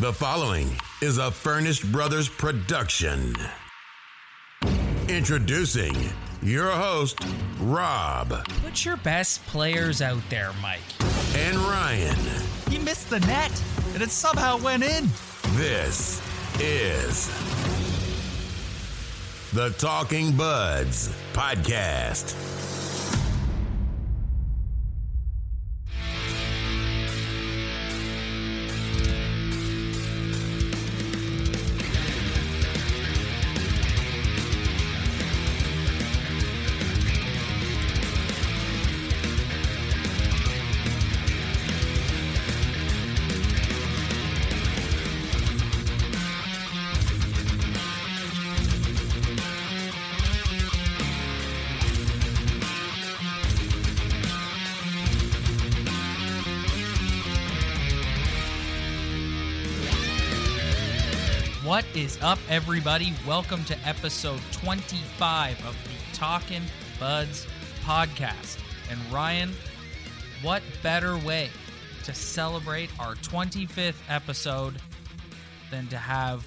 The following is a Furnished Brothers production. Introducing your host, Rob Put your best players out there, Mike. and Ryan. He missed the net, and it somehow went in. This is the Talking Buds podcast. Is up, everybody? Welcome to episode 25 of the Talkin' Buds podcast. And Ryan, what better way to celebrate our 25th episode than to have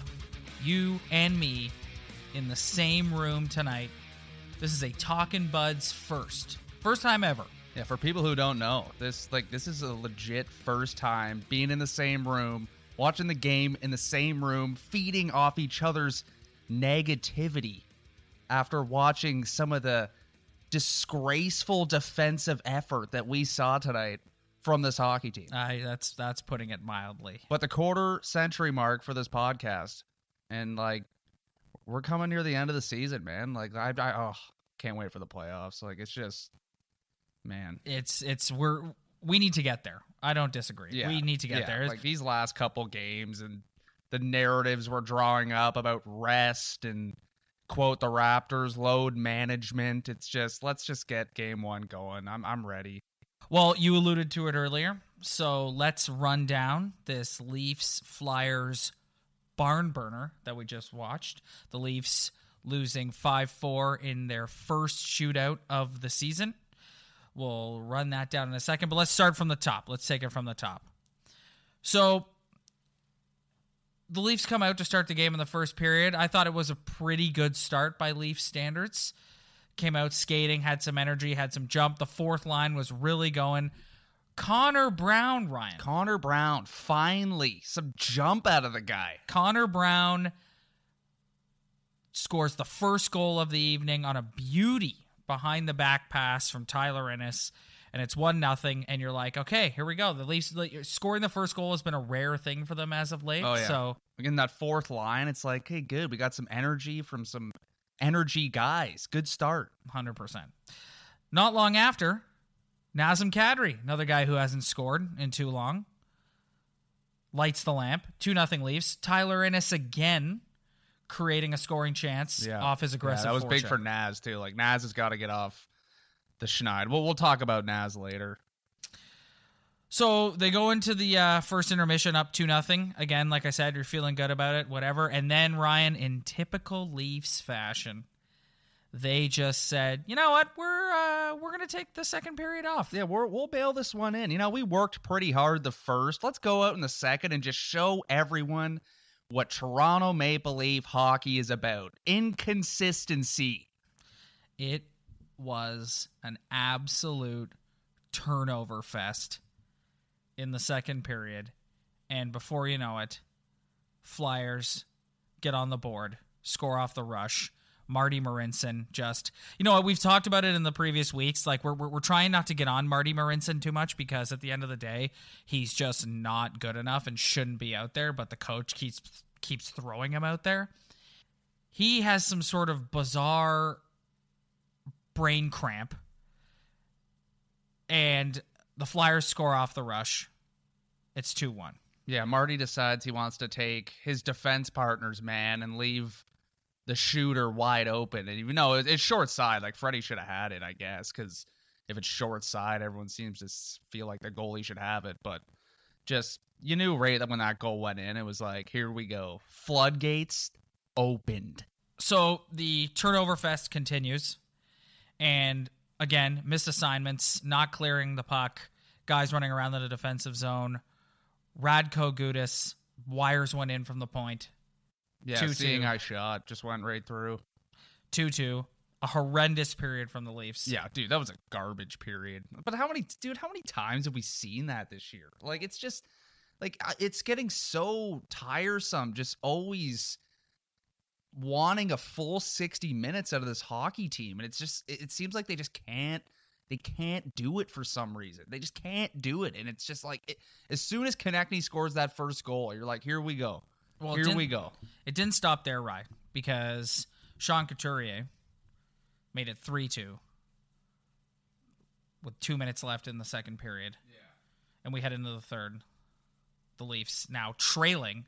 you and me in the same room tonight? This is a Talkin' Buds first. First time ever. Yeah, for people who don't know, this like this is a legit first time being in the same room, watching the game in the same room, feeding off each other's negativity after watching some of the disgraceful defensive effort that we saw tonight from this hockey team. I that's that's putting it mildly. But the quarter century mark for this podcast, and like we're coming near the end of the season, man. Like I, I oh, can't wait for the playoffs. Like it's just, man. It's it's we're we need to get there. I don't disagree. Yeah, we need to get yeah, there. Like these last couple games and the narratives we're drawing up about rest and quote the Raptors load management. It's just let's just get game one going. I'm I'm ready. Well, you alluded to it earlier. So let's run down this Leafs Flyers barn burner that we just watched. The Leafs losing 5 4 in their first shootout of the season. We'll run that down in a second, but let's start from the top. Let's take it from the top. So the Leafs come out to start the game in the first period. I thought it was a pretty good start by Leaf standards. Came out skating, had some energy, had some jump. The fourth line was really going. Connor Brown, Ryan. Connor Brown finally some jump out of the guy. Connor Brown scores the first goal of the evening on a beauty behind the back pass from Tyler Ennis. And it's one nothing, and you're like, okay, here we go. The Leafs like, scoring the first goal has been a rare thing for them as of late. Oh, yeah. So Again, that fourth line, it's like, hey, good. We got some energy from some energy guys. Good start. Hundred percent. Not long after, Nazem Kadri, another guy who hasn't scored in too long, lights the lamp. Two nothing Leafs. Tyler Ennis again, creating a scoring chance off his aggressive. Yeah, that was big for Naz too. Like Naz has got to get off the schneid. Well, we'll talk about Naz later. So they go into the uh, first intermission up two nothing. Again, like I said, you're feeling good about it, whatever. And then Ryan, in typical Leafs fashion, they just said, "You know what? We're uh, we're gonna take the second period off." Yeah, we're, we'll bail this one in. You know, we worked pretty hard the first. Let's go out in the second and just show everyone what Toronto Maple Leaf hockey is about. Inconsistency. It was an absolute turnover fest in the second period. And before you know it, Flyers get on the board, score off the rush. Marty Marincin just, you know we've talked about it in the previous weeks. Like, we're, we're, we're trying not to get on Marty Marincin too much because at the end of the day, he's just not good enough and shouldn't be out there, but the coach keeps keeps throwing him out there. He has some sort of bizarre brain cramp. And the Flyers score off the rush. It's 2 1. Yeah, Marty decides he wants to take his defense partner's man and leave the shooter wide open. And even though it's short side, like Freddie should have had it, I guess, because if it's short side, everyone seems to feel like the goalie should have it. But just you knew right that when that goal went in, it was like, here we go, floodgates opened. So the turnover fest continues, and again, missed assignments, not clearing the puck, guys running around in the defensive zone. Radko Gudas Wires went in from the point. Yeah, 2-2. seeing I shot just went right through. 2 2. A horrendous period from the Leafs. Yeah, dude, that was a garbage period. But how many, dude? How many times have we seen that this year? Like, it's just like it's getting so tiresome. Just always wanting a full sixty minutes out of this hockey team, and it's just it, it seems like they just can't. They can't do it for some reason. They just can't do it, and it's just like it, as soon as Konecny scores that first goal, you're like, here we go, Well, here we go. It didn't stop there, Rye, because Sean Couturier made it 3 2 with two minutes left in the second period. Yeah. And we head into the third. The Leafs now trailing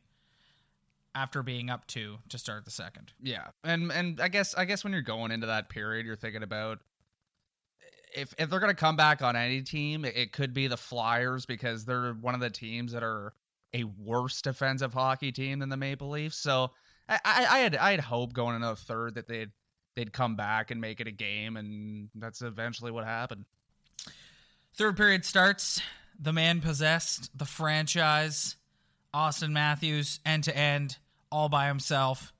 after being up two to start the second. Yeah, and and I guess I guess when you're going into that period, you're thinking about if if they're gonna come back on any team, it could be the Flyers because they're one of the teams that are a worse defensive hockey team than the Maple Leafs. So I, I, I had I had hope going into the third that they'd they'd come back and make it a game, and that's eventually what happened. Third period starts. The man possessed the franchise. Auston Matthews, end to end, all by himself,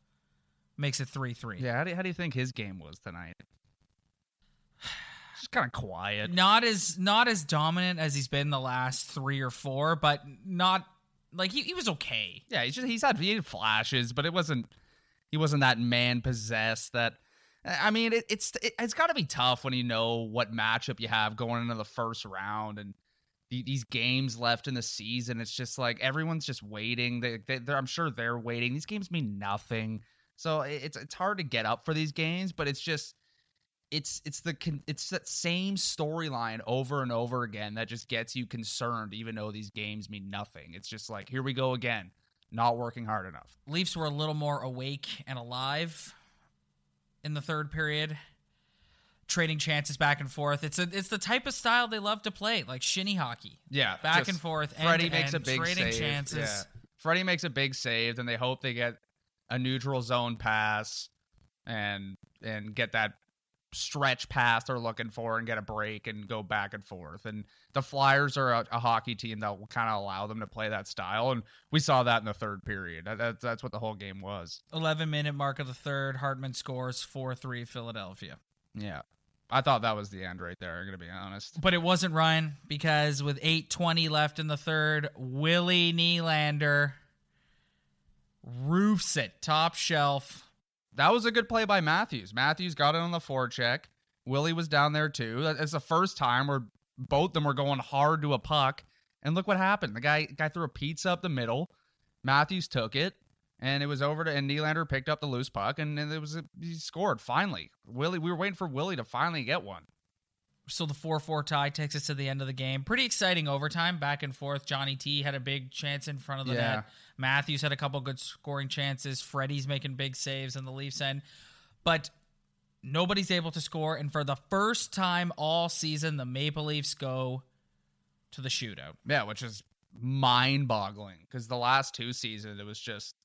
makes it 3 3. Yeah, how do, how do you think his game was tonight? Just kind of quiet. not as not as dominant as he's been the last three or four, but not like he, he was okay. Yeah, he's just he's had he had flashes, but it wasn't he wasn't that man possessed that I mean it, it's it, it's got to be tough when you know what matchup you have going into the first round and the, these games left in the season. It's just like everyone's just waiting. They, they I'm sure they're waiting. These games mean nothing, so it- it's it's hard to get up for these games. But it's just it's it's the it's that same storyline over and over again that just gets you concerned, even though these games mean nothing. It's just like here we go again, not working hard enough. Leafs were a little more awake and alive in the third period, trading chances back and forth. It's a it's the type of style they love to play, like shinny hockey. Yeah, Back and forth, end Freddie to makes a big trading save. chances. Yeah. Freddie makes a big save, and they hope they get a neutral zone pass and and get that stretch pass they're looking for and get a break and go back and forth. And the Flyers are a, a hockey team that will kind of allow them to play that style, and we saw that in the third period. That, that, that's what the whole game was. 11 minute mark of the third, Hartman scores 4 3 Philadelphia. Yeah, I thought that was the end right there. I'm gonna be honest. But it wasn't Ryan because with 8:20 left in the third, Willie Nylander roofs it top shelf. That was a good play by Matthews. Matthews got it on the forecheck. Willie was down there too. It's the first time where both of them were going hard to a puck. And look what happened. The guy guy threw a pizza up the middle. Matthews took it, and it was over to and Nylander picked up the loose puck, and it was a, he scored finally. Willie, we were waiting for Willie to finally get one. So the 4-4 tie takes us to the end of the game. Pretty exciting overtime, back and forth. Johnny T had a big chance in front of the Yeah. net. Matthews had a couple good scoring chances. Freddie's making big saves on the Leafs end. But nobody's able to score and for the first time all season the Maple Leafs go to the shootout. Yeah, which is mind boggling because the last two seasons it was just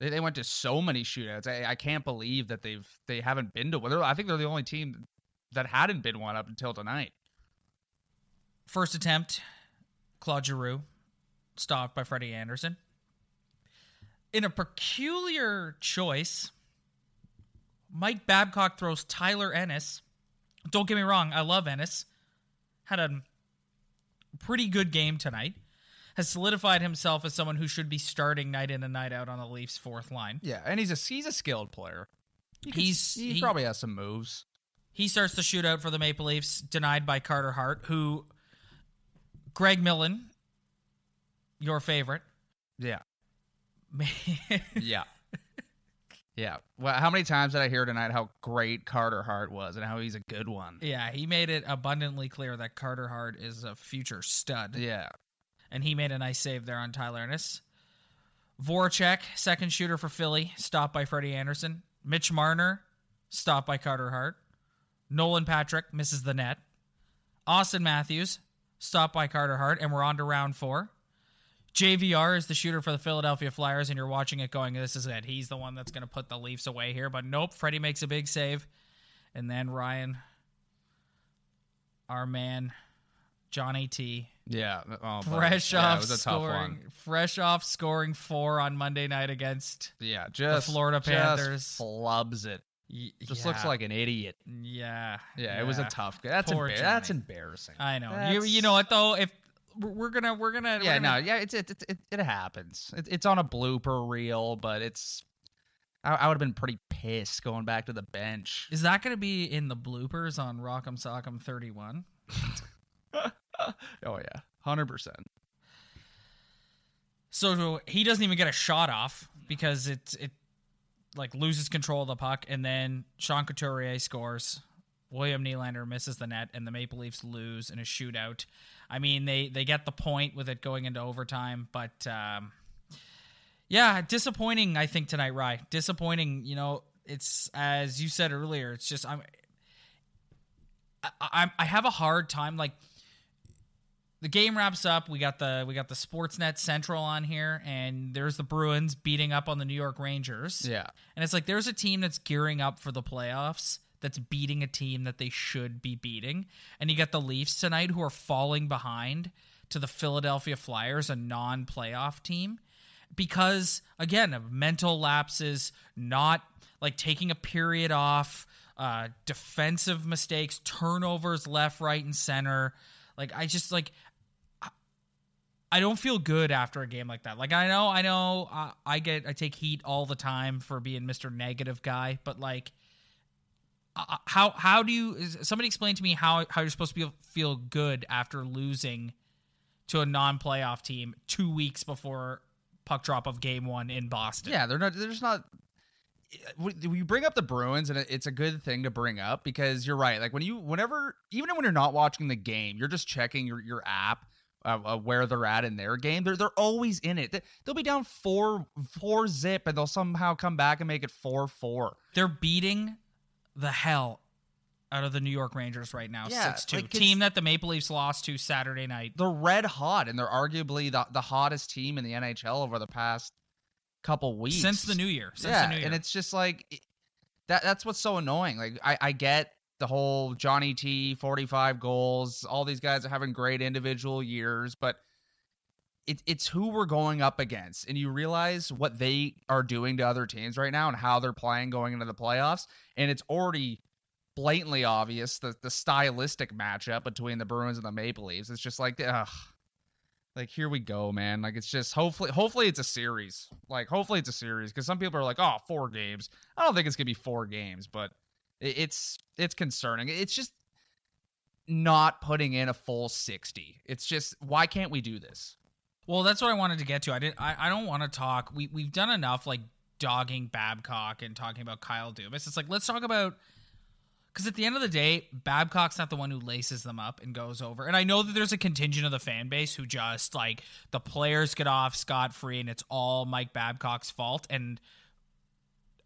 they, they went to so many shootouts. I, I can't believe that they've they haven't been to one. I think they're the only team that hadn't been one up until tonight. First attempt, Claude Giroux, stopped by Freddie Andersen. In a peculiar choice, Mike Babcock throws Tyler Ennis. Don't get me wrong, I love Ennis. Had a pretty good game tonight. Has solidified himself as someone who should be starting night in and night out on the Leafs' fourth line. Yeah, and he's a he's a skilled player. He can- He's- he, he- probably has some moves. He starts the shootout for the Maple Leafs, denied by Carter Hart, who Greg Millen, your favorite, Yeah, yeah, yeah. Well, how many times did I hear tonight how great Carter Hart was and how he's a good one? Yeah, he made it abundantly clear that Carter Hart is a future stud. Yeah, And he made a nice save there on Tyler Ennis. Voracek, second shooter for Philly, stopped by Freddie Andersen. Mitch Marner, stopped by Carter Hart. Nolan Patrick misses the net. Auston Matthews, stopped by Carter Hart, and we're on to round four. JVR is the shooter for the Philadelphia Flyers, and you're watching it going, this is it. He's the one that's going to put the Leafs away here. But nope, Freddie makes a big save. And then Ryan, our man, Johnny T, Yeah, oh, fresh yeah, off was a tough scoring, fresh off scoring four on Monday night against Yeah, just Florida just Panthers. flubs it. y- Just yeah, looks like an idiot. yeah, Yeah, it was a tough. That's embar- that's embarrassing. I know. You you know what though? If we're gonna we're gonna yeah, we're no, gonna, yeah, it's it it, it, it happens. It, it's on a blooper reel, but it's. I, I would have been pretty pissed going back to the bench. Is that gonna be in the bloopers on Rock'em Sock'em thirty one? oh yeah, hundred percent. So he doesn't even get a shot off because it it like loses control of the puck, and then Sean Couturier scores. William Nylander misses the net, and the Maple Leafs lose in a shootout. I mean, they they get the point with it going into overtime, but um, yeah, disappointing. I think tonight, Rye. Disappointing. You know, it's as you said earlier. It's just I'm. I, I I have a hard time like the game wraps up. We got the we got the Sportsnet Central on here, and there's the Bruins beating up on the New York Rangers. Yeah, And it's like there's a team that's gearing up for the playoffs that's beating a team that they should be beating. And you got the Leafs tonight who are falling behind to the Philadelphia Flyers, a non playoff team. Because again, of mental lapses, not like taking a period off, uh, defensive mistakes, turnovers left, right, and center. Like I just like I don't feel good after a game like that. Like I know, I know, uh, I get, I take heat all the time for being Mr. Negative guy, but like, how how do you? Somebody explain to me how how you're supposed to feel feel good after losing to a non-playoff team two weeks before puck drop of game one in Boston. yeah. They're not. They're just not. You bring up the Bruins, and it's a good thing to bring up because you're right. Like when you, whenever, even when you're not watching the game, you're just checking your your app. Uh, uh, where they're at in their game, they're they're always in it. They'll be down four four zip, and they'll somehow come back and make it four four. they're beating the hell out of the New York Rangers right now, Yeah, six two. like, Team that the Maple Leafs lost to Saturday night. they're red hot and they're arguably the, the hottest team in the NHL over the past couple weeks Since the new year. Since yeah, the new year. and it's just like that. That's what's so annoying. Like I, I get the whole Johnny T, forty five goals. All these guys are having great individual years, but it, it's who we're going up against, and you realize what they are doing to other teams right now and how they're playing going into the playoffs, and it's already blatantly obvious the the stylistic matchup between the Bruins and the Maple Leafs. It's just like, ugh. Like here we go, man. Like it's just hopefully hopefully it's a series. Like hopefully it's a series because some people are like, oh, four games." I don't think it's to be four games, but it- it's it's concerning. It's just not putting in a full 60. It's just why can't we do this? Well, that's what I wanted to get to. I didn't. I, I don't want to talk. We we've done enough like dogging Babcock and talking about Kyle Dubas. It's like let's talk about because at the end of the day, Babcock's not the one who laces them up and goes over. And I know that there's a contingent of the fan base who just like the players get off scot free and it's all Mike Babcock's fault. And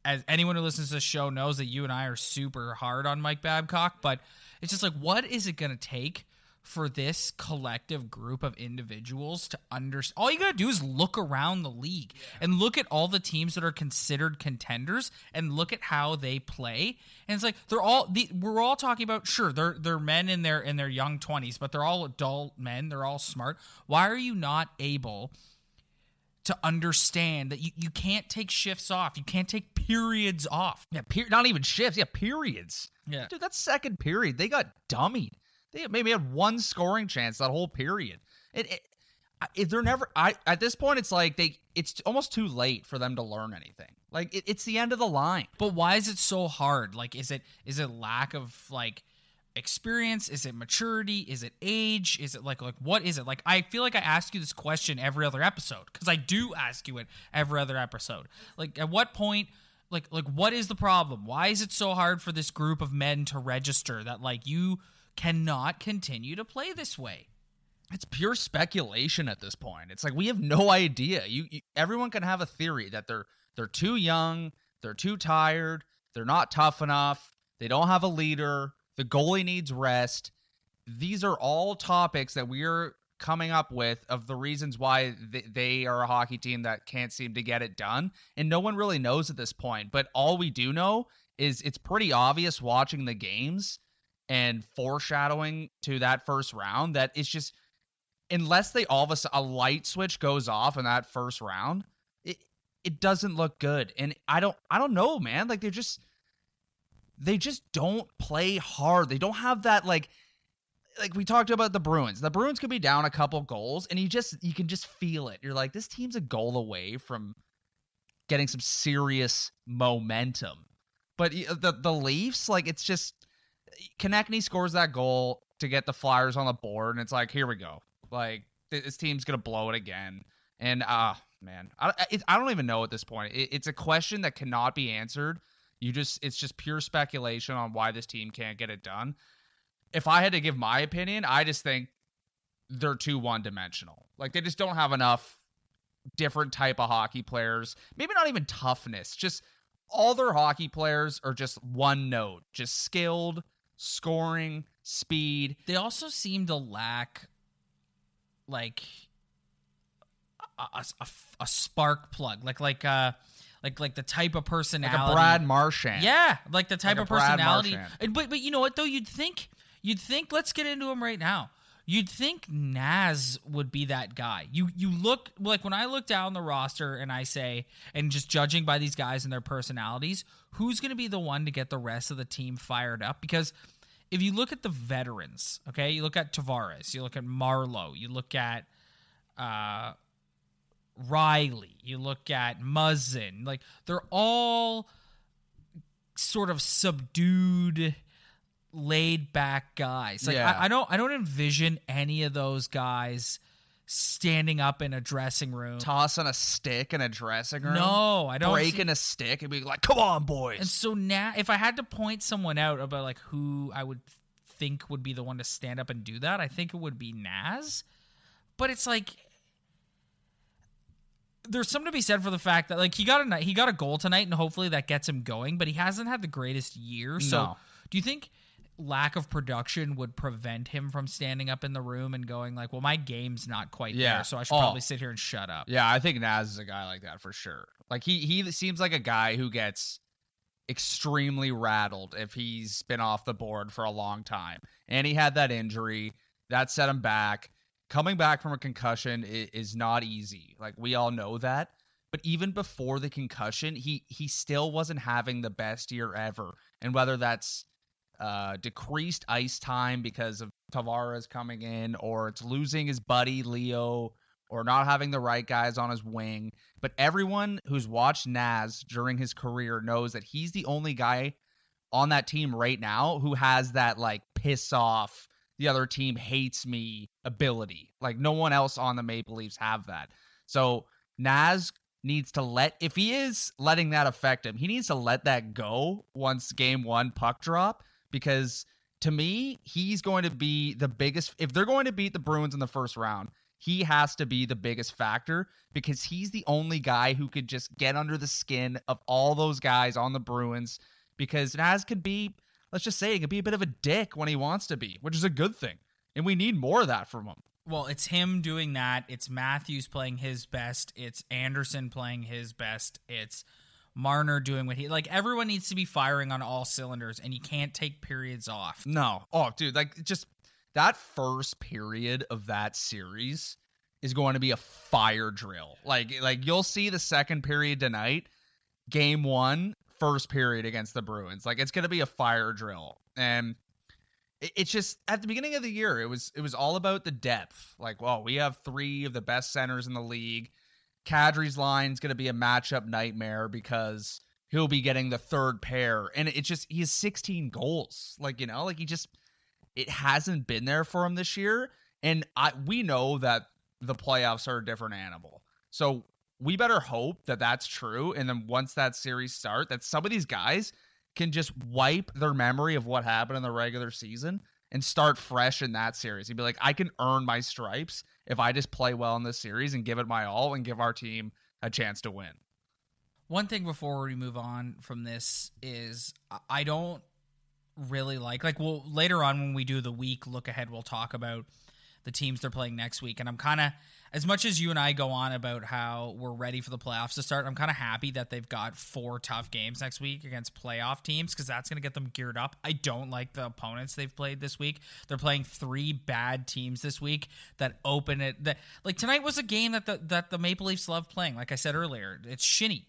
as anyone who listens to this show knows that you and I are super hard on Mike Babcock, but it's just like, what is it going to take for this collective group of individuals to understand? All you got to do is look around the league and look at all the teams that are considered contenders and look at how they play. And it's like they're all the, we're all talking about. Sure, they're they're men in their in their young twenties, but they're all adult men. They're all smart. Why are you not able? to understand that you, you can't take shifts off. You can't take periods off. Yeah, per- not even shifts. Yeah, periods. Yeah. Dude, that second period, they got dummied. They maybe had one scoring chance that whole period. It, it they're never I at this point it's like they it's almost too late for them to learn anything. Like it, it's the end of the line. But why is it so hard? Like is it is it lack of like experience? Is it maturity? Is it age? Is it like like what is it? Like I feel like I ask you this question every other episode cuz I do ask you it every other episode. Like at what point like like what is the problem? Why is it so hard for this group of men to register that like you cannot continue to play this way? It's pure speculation at this point. It's like we have no idea. You, you everyone can have a theory that they're they're too young, they're too tired, they're not tough enough, they don't have a leader, the goalie needs rest. These are all topics that we're coming up with of the reasons why th- they are a hockey team that can't seem to get it done and no one really knows at this point but all we do know is it's pretty obvious watching the games and foreshadowing to that first round that it's just unless they all of a sudden a light switch goes off in that first round, it it doesn't look good. And I don't I don't know, man. Like they're just they just don't play hard. They don't have that like like we talked about the Bruins. The Bruins could be down a couple goals and you just you can just feel it. You're like this team's a goal away from getting some serious momentum. But the the Leafs like it's just Konecny scores that goal to get the Flyers on the board and it's like here we go. Like this team's to blow it again. And ah uh, man, I it, I don't even know at this point. It, it's a question that cannot be answered. You just it's just pure speculation on why this team can't get it done if I had to give my opinion, I just think they're too one dimensional. Like they just don't have enough different type of hockey players. Maybe not even toughness. Just all their hockey players are just one note, just skilled, scoring, speed. They also seem to lack like a, a, a spark plug, like like uh like like the type of personality, like a Brad Marchand. Yeah, like the type like of personality. And, But but you know what though? You'd think You'd think, let's get into him right now. You'd think Naz would be that guy. You you look like when I look down the roster and I say, and just judging by these guys and their personalities, who's going to be the one to get the rest of the team fired up? Because if you look at the veterans, okay, you look at Tavares, you look at Marleau, you look at uh, Rielly, you look at Muzzin, like they're all sort of subdued laid back guys. Like yeah. I, I, don't I don't envision any of those guys standing up in a dressing room, tossing a stick in a dressing room. No, I don't breaking see... a stick and be like, "Come on, boys!" And so now, if I had to point someone out about like who I would think would be the one to stand up and do that, I think it would be Naz. But it's like there's something to be said for the fact that like he got a he got a goal tonight and hopefully that gets him going, but he hasn't had the greatest year. So, no. do you think lack of production would prevent him from standing up in the room and going like, "Well, my game's not quite yeah. there, so I should oh. probably sit here and shut up." Yeah, I think Naz is a guy like that for sure. Like he he seems like a guy who gets extremely rattled if he's been off the board for a long time. And he had that injury that set him back. Coming back from a concussion is not easy. Like we all know that. But even before the concussion, he he still wasn't having the best year ever. And whether that's uh, decreased ice time because of Tavares coming in, or it's losing his buddy Leo, or not having the right guys on his wing. But everyone who's watched Naz during his career knows that he's the only guy on that team right now who has that like piss off the other team hates me ability. Like no one else on the Maple Leafs have that. So Naz needs to let if he is letting that affect him, he needs to let that go once game 1 puck drop because to me, he's going to be the biggest. If they're going to beat the Bruins in the first round, he has to be the biggest factor because he's the only guy who could just get under the skin of all those guys on the Bruins. Because Naz could be, let's just say, he could be a bit of a dick when he wants to be, which is a good thing. And we need more of that from him. Well, it's him doing that. It's Matthews playing his best. It's Andersen playing his best. It's Marner doing what he like. Everyone needs to be firing on all cylinders, and you can't take periods off. No, oh, dude, like just that first period of that series is going to be a fire drill. Like, like you'll see the second period tonight, game one, first period against the Bruins. Like, it's going to be a fire drill, and it's just at the beginning of the year, it was it was all about the depth. Like, well, we have three of the best centers in the league Kadri's line is going to be a matchup nightmare because he'll be getting the third pair. And it's just, he has 16 goals. Like, you know, like he just, it hasn't been there for him this year. And I, we know that the playoffs are a different animal. So we better hope that that's true. And then once that series start, that some of these guys can just wipe their memory of what happened in the regular season and start fresh in that series. He'd be like, I can earn my stripes if I just play well in this series and give it my all and give our team a chance to win. One thing before we move on from this is I don't really like like well later on when we do the week look ahead we'll talk about the teams they're playing next week. And I'm kind of, as much as you and I go on about how we're ready for the playoffs to start, I'm kind of happy that they've got four tough games next week against playoff teams because that's going to get them geared up. I don't like the opponents they've played this week. They're playing three bad teams this week that open it. That like tonight was a game that the that the Maple Leafs love playing. Like I said earlier, it's shinny,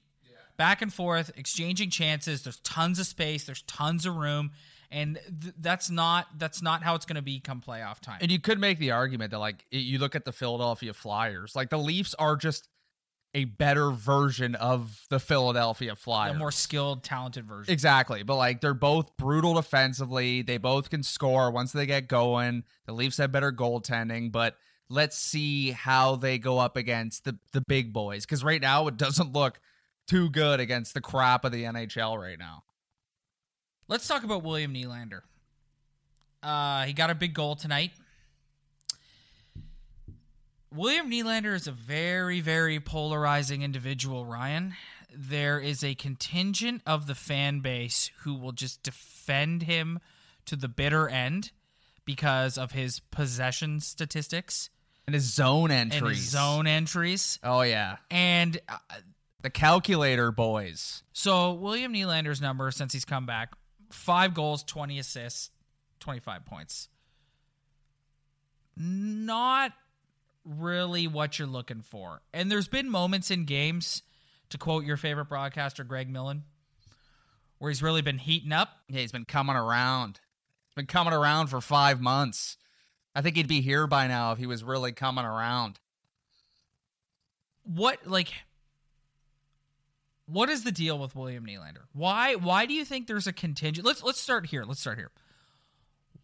back and forth, exchanging chances. There's tons of space. There's tons of room and th- that's not that's not how it's going to be come playoff time. And you could make the argument that like you look at the Philadelphia Flyers, like the Leafs are just a better version of the Philadelphia Flyers, a more skilled, talented version. Exactly, but like they're both brutal defensively. They both can score once they get going. The Leafs have better goaltending, but let's see how they go up against the the big boys because right now it doesn't look too good against the crap of the NHL right now. Let's talk about William Nylander. Uh, he got a big goal tonight. William Nylander is a very, very polarizing individual, Ryan. There is a contingent of the fan base who will just defend him to the bitter end because of his possession statistics and his zone entries. And his zone entries. Oh yeah. And uh, the calculator boys. So William Nylander's number since he's come back five goals, 20 assists, 25 points. Not really what you're looking for. And there's been moments in games, to quote your favorite broadcaster, Greg Millen, where he's really been heating up. Yeah, he's been coming around. He's been coming around for five months. I think he'd be here by now if he was really coming around. What, like, what is the deal with William Nylander? Why why do you think there's a contingent? Let's let's start here. Let's start here.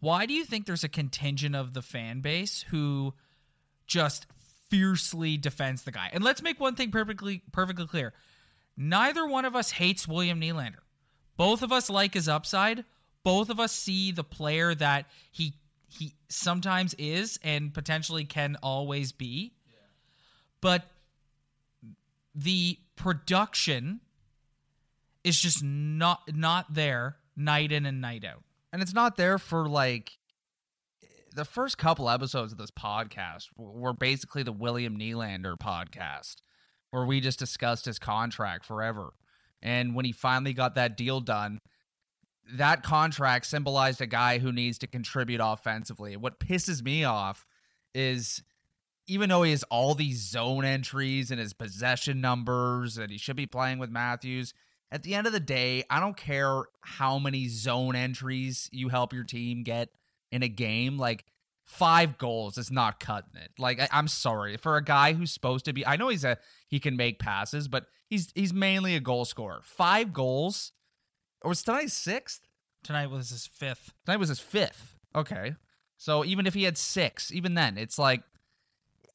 Why do you think there's a contingent of the fan base who just fiercely defends the guy? And let's make one thing perfectly perfectly clear. Neither one of us hates William Nylander. Both of us like his upside. Both of us see the player that he he sometimes is and potentially can always be. Yeah. But the production is just not not there night in and night out. And it's not there for like the first couple episodes of this podcast were basically the William Nylander podcast where we just discussed his contract forever. And when he finally got that deal done, that contract symbolized a guy who needs to contribute offensively. What pisses me off is even though he has all these zone entries and his possession numbers and he should be playing with Matthews, at the end of the day, I don't care how many zone entries you help your team get in a game. Like five goals is not cutting it. Like I, am sorry for a guy who's supposed to be. I know he's a he can make passes, but he's he's mainly a goal scorer. Five goals, or was tonight sixth? Tonight was his fifth. Tonight was his fifth. Okay, so even if he had six, even then, it's like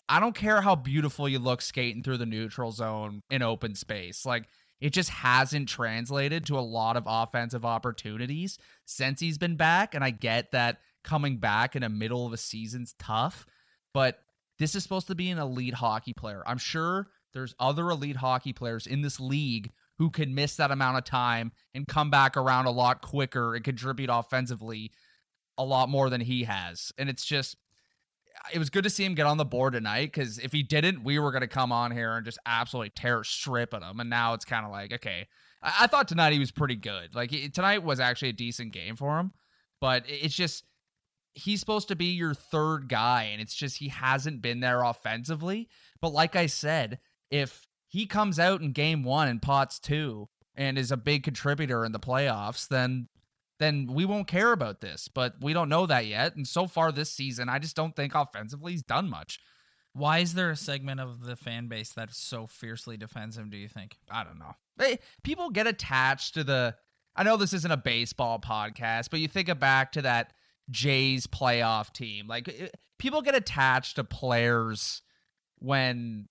I don't care how beautiful you look skating through the neutral zone in open space. Like it just hasn't translated to a lot of offensive opportunities since he's been back. And I get that coming back in the middle of a season's tough, but this is supposed to be an elite hockey player. I'm sure there's other elite hockey players in this league who can miss that amount of time and come back around a lot quicker and contribute offensively a lot more than he has. And it's just it was good to see him get on the board tonight because if he didn't, we were going to come on here and just absolutely tear strip at him. And now it's kind of like, okay, I-, I, thought tonight he was pretty good. Like he, tonight was actually a decent game for him, but it's just he's supposed to be your third guy, and it's just he hasn't been there offensively. But like I said, if he comes out in game one and pots two and is a big contributor in the playoffs, then then we won't care about this. But we don't know that yet. And so far this season, I just don't think offensively he's done much. Why is there a segment of the fan base that so fiercely defends him, do you think? I don't know. They, people get attached to the. I know this isn't a baseball podcast, but you think back to that Jays playoff team. Like it, people get attached to players when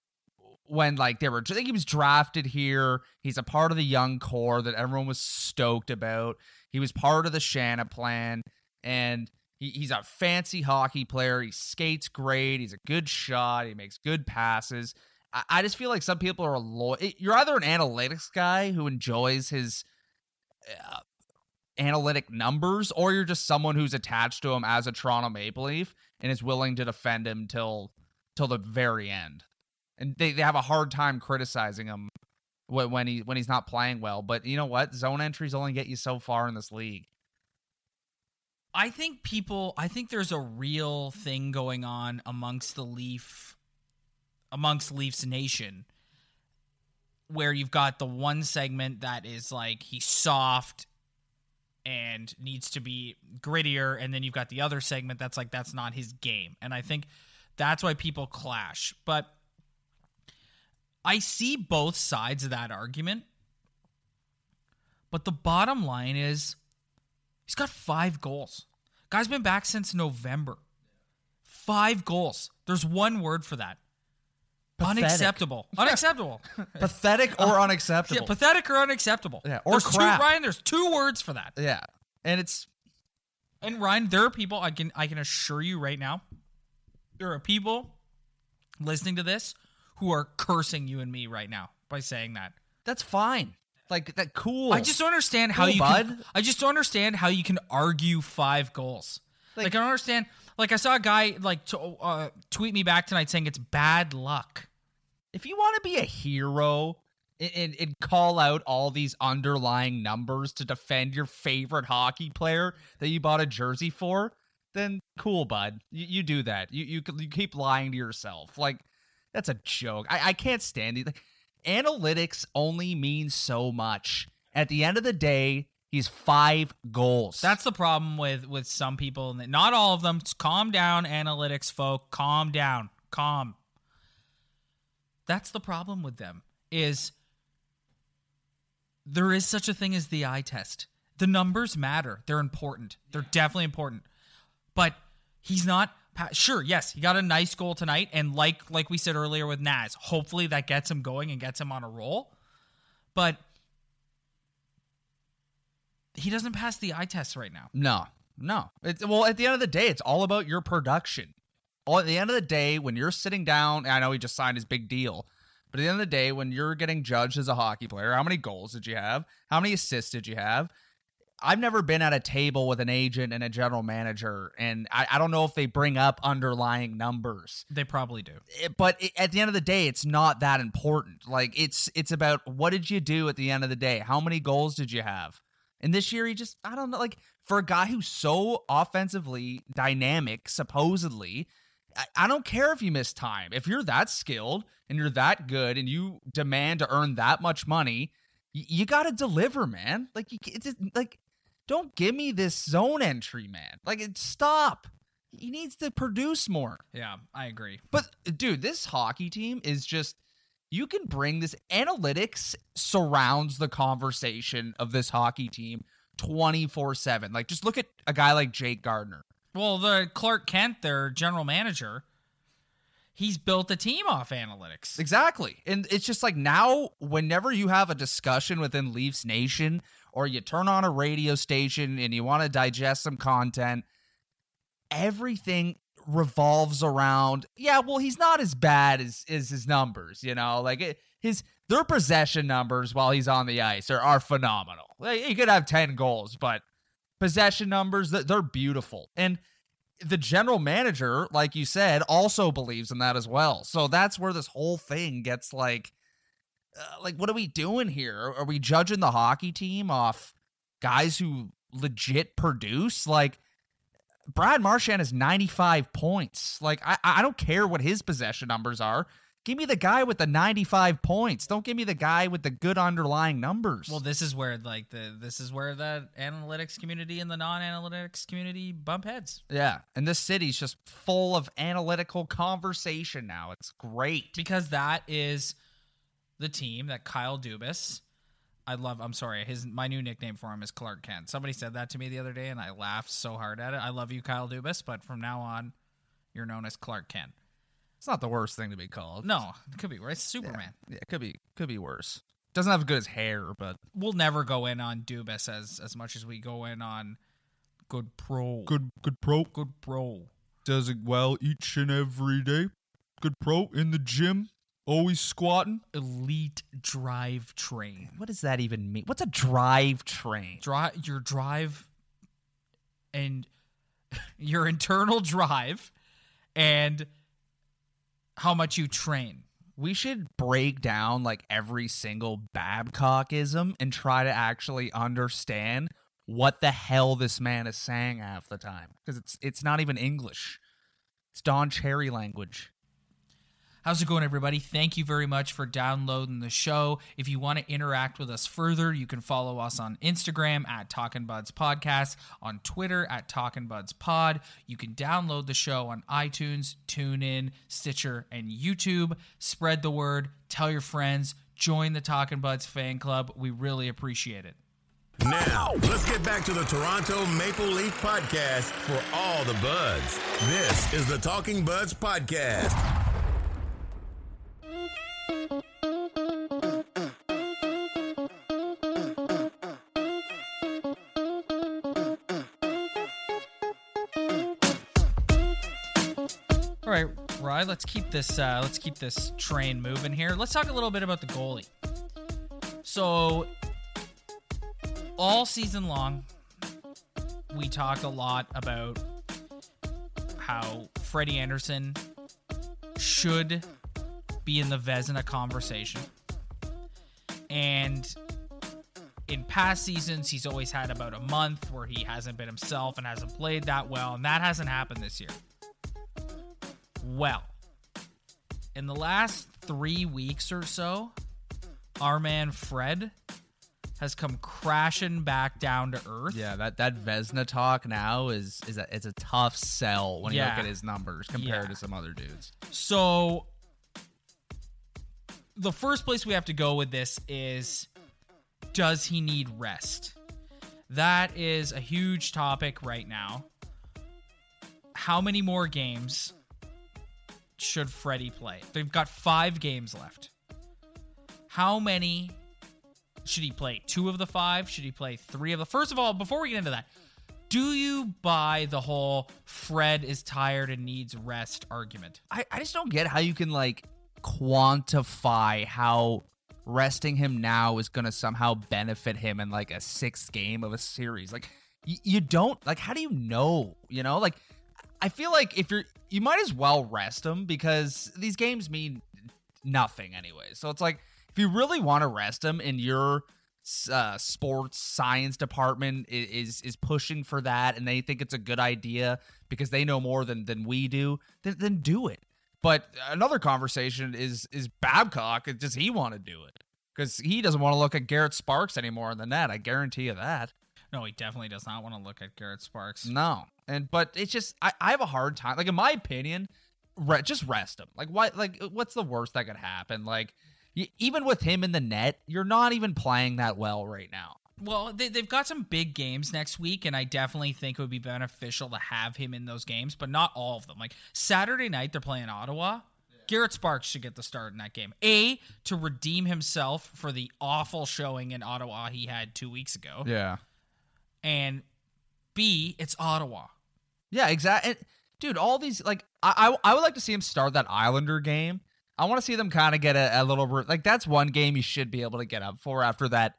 when like they were I think he was drafted here. He's a part of the young core that everyone was stoked about. He was part of the Shanaplan, and he, he's a fancy hockey player. He skates great. He's a good shot. He makes good passes. I, I just feel like some people are a loyal. You're either an analytics guy who enjoys his uh, analytic numbers, or you're just someone who's attached to him as a Toronto Maple Leaf. and is willing to defend him till till the very end. And they, they have a hard time criticizing him when, he when he's not playing well. But you know what? Zone entries only get you so far in this league. I think people I think there's a real thing going on amongst the Leaf amongst Leafs Nation where you've got the one segment that is like he's soft and needs to be grittier and then you've got the other segment that's like that's not his game. And I think that's why people clash. But I see both sides of that argument. But the bottom line is he's got five goals. Guy's been back since November. Five goals. There's one word for that. Pathetic. Unacceptable. Unacceptable. Pathetic or uh, unacceptable. yeah, pathetic or unacceptable. Yeah, or there's crap. Two, Ryan, there's two words for that. yeah. And it's And Ryan, there are people I can I can assure you right now, there are people listening to this who are cursing you and me right now by saying that. that's fine. Like that cool. I just don't understand how Cool, you bud. can, I just don't understand how you can argue five goals. Like, Like- I don't understand. Like I saw a guy like to, uh, tweet me back tonight saying it's bad luck. if you want to be a hero and, and, and call out all these underlying numbers to defend your favorite hockey player that you bought a jersey for, then cool, bud. You, you do that. You, you you keep lying to yourself. Like that's a joke. I, I can't stand it. Like, analytics only means so much. At the end of the day, he's five goals. That's the problem with with some people. Not all of them. Calm down, analytics folk. Calm down. Calm. That's the problem with them. Is there is such a thing as the eye test. The numbers matter. They're important. They're definitely important. But he's not. Sure, yes, he got a nice goal tonight, and like like we said earlier with Naz, hopefully that gets him going and gets him on a roll. But he doesn't pass the eye test right now. No, no. It's well, at the end of the day, it's all about your production. All at the end of the day, when you're sitting down, I know he just signed his big deal, but at the end of the day, when you're getting judged as a hockey player, how many goals did you have? How many assists did you have? I've never been at a table with an agent and a general manager, and I, I don't know if they bring up underlying numbers. They probably do. it- but it, at the end of the day it's not that important. Like it's it's about what did you do at the end of the day? How many goals did you have? And this year he just i don't know like for a guy who's so offensively dynamic supposedly I, I don't care if you miss time. If you're that skilled and you're that good and you demand to earn that much money you got to deliver man. Like you it's just- like don't give me this zone entry man like it, stop he needs to produce more Yeah, I agree. but dude, this hockey team is just you can bring this analytics surrounds the conversation of this hockey team 24/7. Like just look at a guy like Jake Gardiner. Well, the Clark Kent, their general manager, he's built a team off analytics. Exactly. And it's just like now whenever you have a discussion within Leafs Nation or you turn on a radio station and you want to digest some content, everything revolves around yeah well he's not as bad as as his numbers you know? Like it, his their possession numbers while he's on the ice are, are phenomenal. Like, he could have 10 goals but possession numbers th- they're beautiful. And the general manager like you said also believes in that as well. So that's where this whole thing gets like uh, like what are we doing here are, are we judging the hockey team off guys who legit produce like Brad Marchand has 95 points. Like I I don't care what his possession numbers are. Give me the guy with the 95 points. Don't give me the guy with the good underlying numbers. Well, this is where like the this is where the analytics community and the non-analytics community bump heads yeah, and this city's just full of analytical conversation now. It's great. because that is the team that Kyle Dubas. I love. I'm sorry. His my new nickname for him is Clark Kent. Somebody said that to me the other day, and I laughed so hard at it. I love you, Kyle Dubas, but from now on, you're known as Clark Kent. It's not the worst thing to be called. No, it could be right. It's Yeah. Superman. Yeah, it could be could be worse. Doesn't have as good as hair, but We'll never go in on Dubas as as much as we go in on good pro. Good good pro. good pro. Does it well each and every day. Good pro in the gym. Always squatting. Elite drive train. what does that even mean? What's a drive train? Drive your drive and your internal drive and how much you train. We should break down like every single Babcockism and try to actually understand what the hell this man is saying half the time because it's it's not even English. It's Don Cherry language. How's it going, everybody? Thank you very much for downloading the show. If you want to interact with us further, you can follow us on Instagram at Talkin' Buds Podcast, on Twitter at Talkin' Buds Pod. You can download the show on iTunes, TuneIn, Stitcher, and YouTube. Spread the word, tell your friends, join the Talkin' Buds fan club. We really appreciate it. Now, let's get back to the Toronto Maple Leaf podcast for all the buds. This is the Talking Buds Podcast. Let's keep this uh, let's keep this train moving here. Let's talk a little bit about the goalie. So all season long, we talk a lot about how Freddie Andersen should be in the Vezina conversation. And in past seasons, he's always had about a month where he hasn't been himself and hasn't played that well, and that hasn't happened this year. Well, in the last three weeks or so, our man Fred has come crashing back down to earth. Yeah, that that Vezina talk now is is a it's a tough sell when you look at his numbers compared Yeah. to some other dudes. So the first place we have to go with this is does he need rest? That is a huge topic right now. How many more games should Freddie play? They've got 5 games left. How many should he play? 2 of the 5? Should he play 3 of the First of all, before we get into that, do you buy the whole Fred is tired and needs rest argument? I, I just don't get how you can like quantify how resting him now is gonna somehow benefit him in like a sixth game of a series. Like y- you don't like how do you know? You know, like I feel like if you're you might as well rest him because these games mean nothing anyway. So it's like if you really want to rest him and your uh, sports science department is is pushing for that and they think it's a good idea because they know more than than we do, then, then do it. But another conversation is is Babcock. Does he want to do it? Because he doesn't want to look at Garrett Sparks anymore in the net. I guarantee you that. No, he definitely does not want to look at Garrett Sparks. No, and but it's just I, I have a hard time. Like in my opinion, re- just rest him. Like why? Like what's the worst that could happen? Like y- even with him in the net, you're not even playing that well right now. Well, they, they've got some big games next week, and I definitely think it would be beneficial to have him in those games, but not all of them. Like Saturday night, they're playing Ottawa. Garrett Sparks should get the start in that game. A, to redeem himself for the awful showing in Ottawa he had two weeks ago. Yeah. And B, it's Ottawa. Yeah, exactly. Dude, all these like I, I I would like to see him start that Islander game. I want to see them kind of get a, a little like that's one game you should be able to get up for after that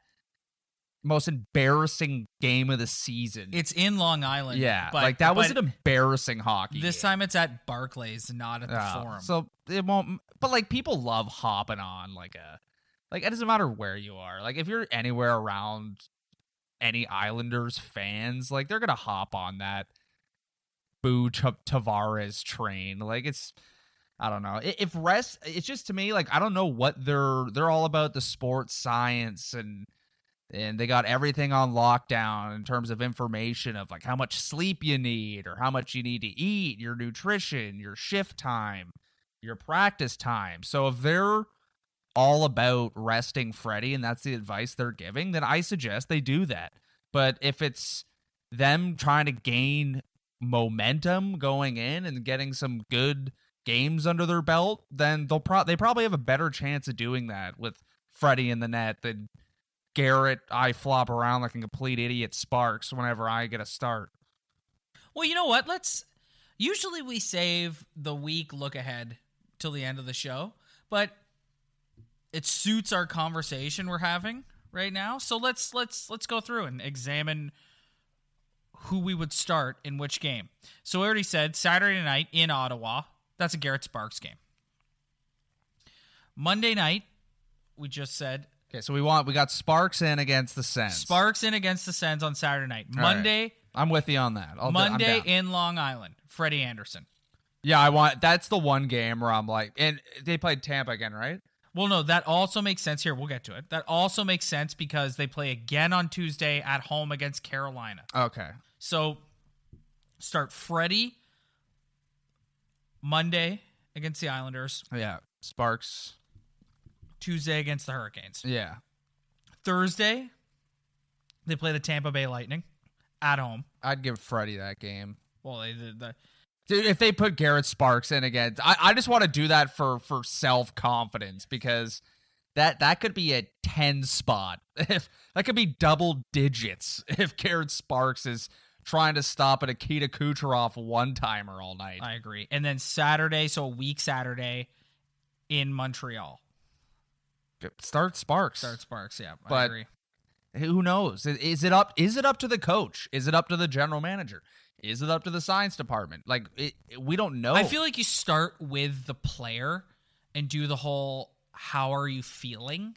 most embarrassing game of the season. It's in Long Island. yeah, but, like that was an embarrassing hockey. This game. time it's at Barclays, not at the Yeah, Forum. So it won't. But like people love hopping on like a like it doesn't matter where you are. Like if you're anywhere around any Islanders fans, like they're gonna hop on that Boo Ch- Tavares train. Like it's. I don't know. If rest, it's just to me like I don't know what they're they're all about the sports science and and they got everything on lockdown in terms of information of like how much sleep you need or how much you need to eat, your nutrition, your shift time, your practice time. So if they're all about resting Freddie and that's the advice they're giving, then I suggest they do that. But if it's them trying to gain momentum going in and getting some good games under their belt, then they'll pro- they probably have a better chance of doing that with Freddie in the net than Garrett I flop around like a complete idiot Sparks whenever I get a start. Well, you know what? Let's. Usually we save the week look ahead till the end of the show, but it suits our conversation we're having right now. So let's let's let's go through and examine who we would start in which game. So we already said Saturday night in Ottawa. That's a Garrett Sparks game. Monday night, we just said Okay, so we want we got Sparks in against the Sens. Sparks in against the Sens on Saturday night. All right. Monday, I'm with you on that. I'll Monday down. in Long Island. Freddie Andersen. Yeah, I want. That's the one game where I'm like, and they played Tampa again, right? Well, no, that also makes sense here. We'll get to it. That also makes sense because they play again on Tuesday at home against Carolina. Okay. So start Freddie Monday against the Islanders, Yeah, Sparks. Tuesday against the Hurricanes. Yeah, Thursday, they play the Tampa Bay Lightning at home. I'd give Freddie that game. Well, they did the Dude, if they put Garrett Sparks in again, I, I just want to do that for for self confidence because that that could be a ten spot. If that could be double digits if Garrett Sparks is trying to stop an Nikita Kucherov one timer all night. I agree. And then Saturday, so a week Saturday in Montreal. Start Sparks. Start Sparks, yeah. I But- agree. Who knows? Is it up? Is it up to the coach? Is it up to the general manager? Is it up to the science department? Like it, we don't know. I feel like you start with the player and do the whole "How are you feeling?"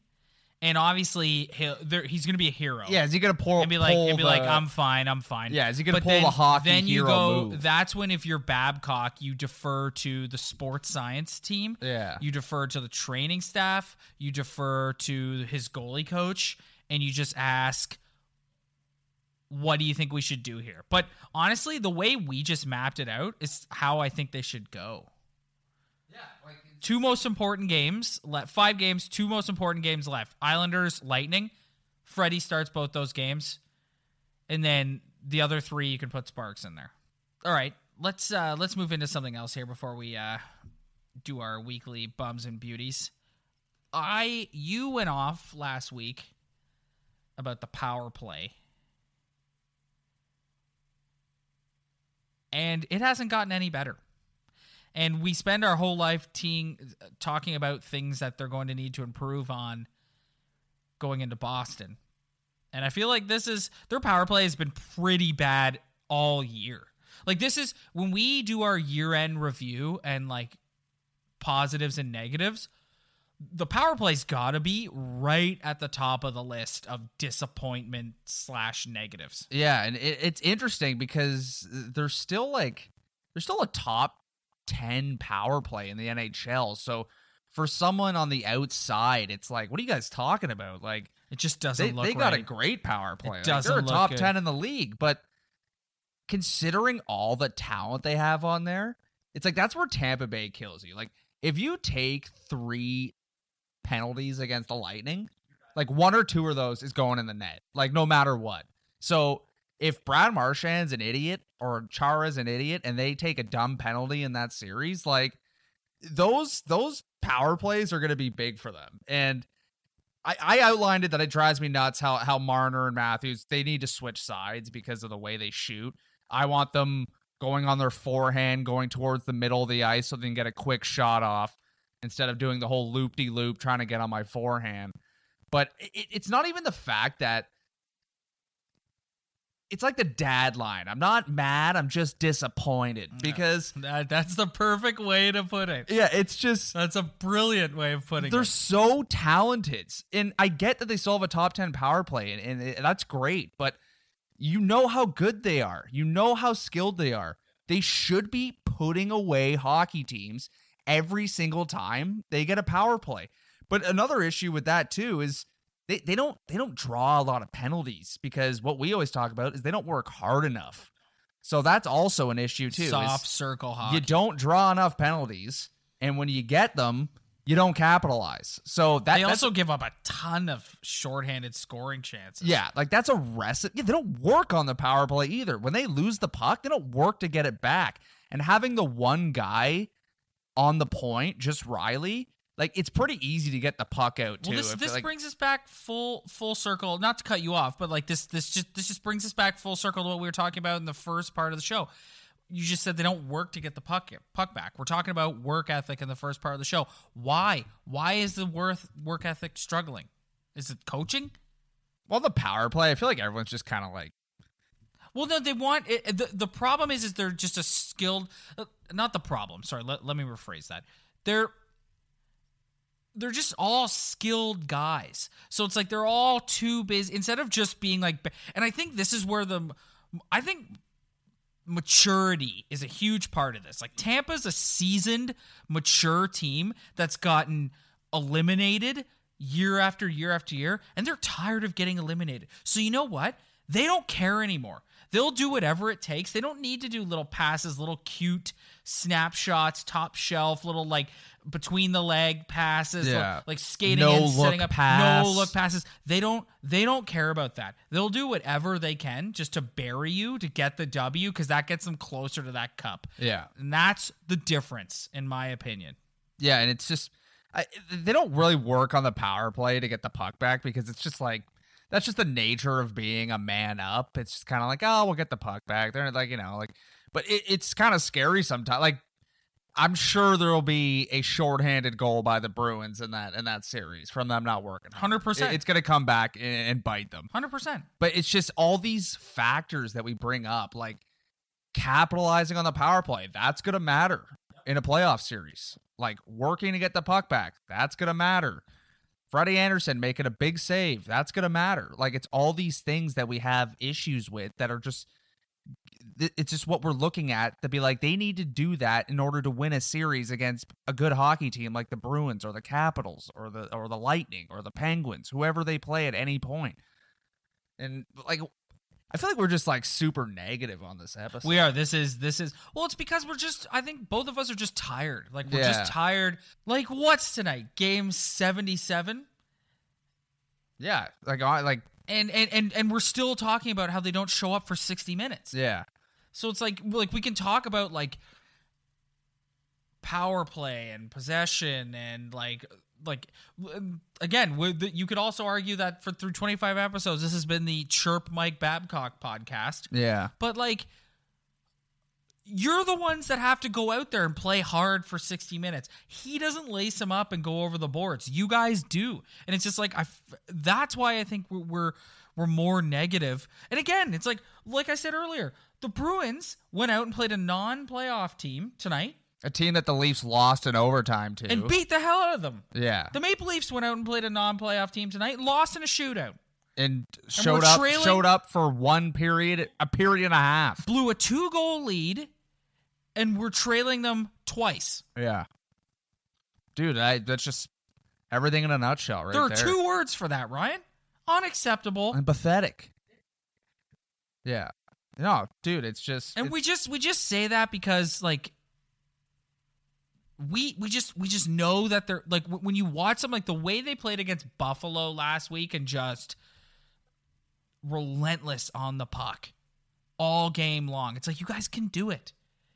And obviously, he'll, there, he's going to be a hero. yeah. Is he gonna pull? and be like, and be like, I'm fine, I'm fine. Yeah, is he gonna But pull then, the hockey Then you go. move? That's when, if you're Babcock, you defer to the sports science team. Yeah. You defer to the training staff. You defer to his goalie coach, and you just ask, "What do you think we should do here?" But honestly, the way we just mapped it out is how I think they should go. Yeah, Two most important games left. Five games. Two most important games left. Islanders, Lightning. Freddie starts both those games, and then the other three you can put Sparks in there. All right, let's uh let's move into something else here before we uh do our weekly bums and beauties. I you went off last week about the power play. And it hasn't gotten any better. And we spend our whole life teeing, talking about things that they're going to need to improve on going into Boston. And I feel like this is their power play has been pretty bad all year. Like this is when we do our year-end review and like positives and negatives, the power play's got to be right at the top of the list of disappointment slash negatives. Yeah, and it, it's interesting because there's still like there's still a top ten power play in the NHL. So for someone on the outside, it's like, what are you guys talking about? Like It just doesn't they, look they got a great power play. Like, doesn't they're a top good. ten in the league, but considering all the talent they have on there, it's like that's where Tampa Bay kills you. Like if you take three penalties against the Lightning, like one or two of those is going in the net, like no matter what. So if Brad Marchand's an idiot or Chara's an idiot and they take a dumb penalty in that series, like those those power plays are going to be big for them. And I, I outlined it that it drives me nuts how how Marner and Matthews they need to switch sides because of the way they shoot. I want them going on their forehand, going towards the middle of the ice so they can get a quick shot off instead of doing the whole loop de loop trying to get on my forehand. But it, it's not even the fact that it's like the dad line. I'm not mad. I'm just disappointed because That, that's the perfect way to put it. yeah, it's just That's a brilliant way of putting it. they're so talented, and I get that they still have a top ten power play, and, and it- that's great. But you know how good they are. You know how skilled they are. They should be putting away hockey teams every single time they get a power play. But another issue with that too is they, they don't they don't draw a lot of penalties because what we always talk about is they don't work hard enough. So that's also an issue too. is- Soft circle hockey. you don't draw enough penalties, and when you get them, you don't capitalize. So that they also give up a ton of shorthanded scoring chances. yeah, like that's a recipe. Yeah, they don't work on the power play either. When they lose the puck, they don't work to get it back. And having the one guy on the point, just Rielly, like it's pretty easy to get the puck out too. Well, this this like- brings us back full full circle. Not to cut you off, but like this this just this just brings us back full circle to what we were talking about in the first part of the show. You just said they don't work to get the puck puck back. We're talking about work ethic in the first part of the show. Why? Why is the worth work ethic struggling? Is it coaching? well, the power play. I feel like everyone's just kind of like Well, no, they want it, the the problem is is they're just a skilled. Uh, not the problem. Sorry, let, let me rephrase that. They're they're just all skilled guys. So it's like they're all too busy instead of just being like. And I think this is where the I think maturity is a huge part of this. Like Tampa's a seasoned, mature team that's gotten eliminated year after year after year, and they're tired of getting eliminated. So you know what? They don't care anymore. They'll do whatever it takes. They don't need to do little passes, little cute snapshots, top shelf, little like between the leg passes, Yeah. like, like skating No in, setting up, pass. no look passes. They don't they don't care about that. They'll do whatever they can just to bury you to get the W because that gets them closer to that cup. Yeah. And that's the difference, in my opinion. Yeah, and it's just I, they don't really work on the power play to get the puck back because it's just like that's just the nature of being a man up. It's just kind of like, oh, we'll get the puck back. They're like, you know, like, but it, it's kind of scary sometimes. Like, I'm sure there will be a shorthanded goal by the Bruins in that in that series from them not working. 100%. It's going to come back and, and bite them. Hundred percent. But it's just all these factors that we bring up, like capitalizing on the power play. That's going to matter in a playoff series. Like working to get the puck back. That's going to matter. Freddie Andersen making a big save. That's going to matter. Like it's all these things that we have issues with that are just it's just what we're looking at to be like they need to do that in order to win a series against a good hockey team like the Bruins or the Capitals or the or the Lightning or the Penguins, whoever they play at any point. And like I feel like we're just like super negative on this episode. We are. This is this is well, it's because we're just I think both of us are just tired. Like we're Yeah. just tired. Like what's tonight? Game seventy seven? Yeah, like I like And, and and and we're still talking about how they don't show up for sixty minutes. yeah. So it's like like we can talk about like power play and possession and like like um, again with the, you could also argue that for through 25 episodes this has been the chirp Mike Babcock podcast Yeah. but like you're the ones that have to go out there and play hard for 60 minutes. He doesn't lace them up and go over the boards. You guys do. And it's just like i that's why I think we're, we're we're more negative. And again, it's like like I said earlier, the Bruins went out and played a non-playoff team tonight A team that the Leafs lost in overtime to. and beat the hell out of them. yeah. The Maple Leafs went out and played a non-playoff team tonight, lost in a shootout. and showed we're up trailing- showed up for one period, a period and a half. Blew a two-goal lead and we're trailing them twice. Yeah. Dude, I, that's just everything in a nutshell right there there. are two words for that, Ryan. Unacceptable. and pathetic. Yeah. No, dude, it's just and it's- we just we just say that because like we we just we just know that they're like w- when you watch them like the way they played against Buffalo last week and just relentless on the puck all game long. It's like you guys can do it.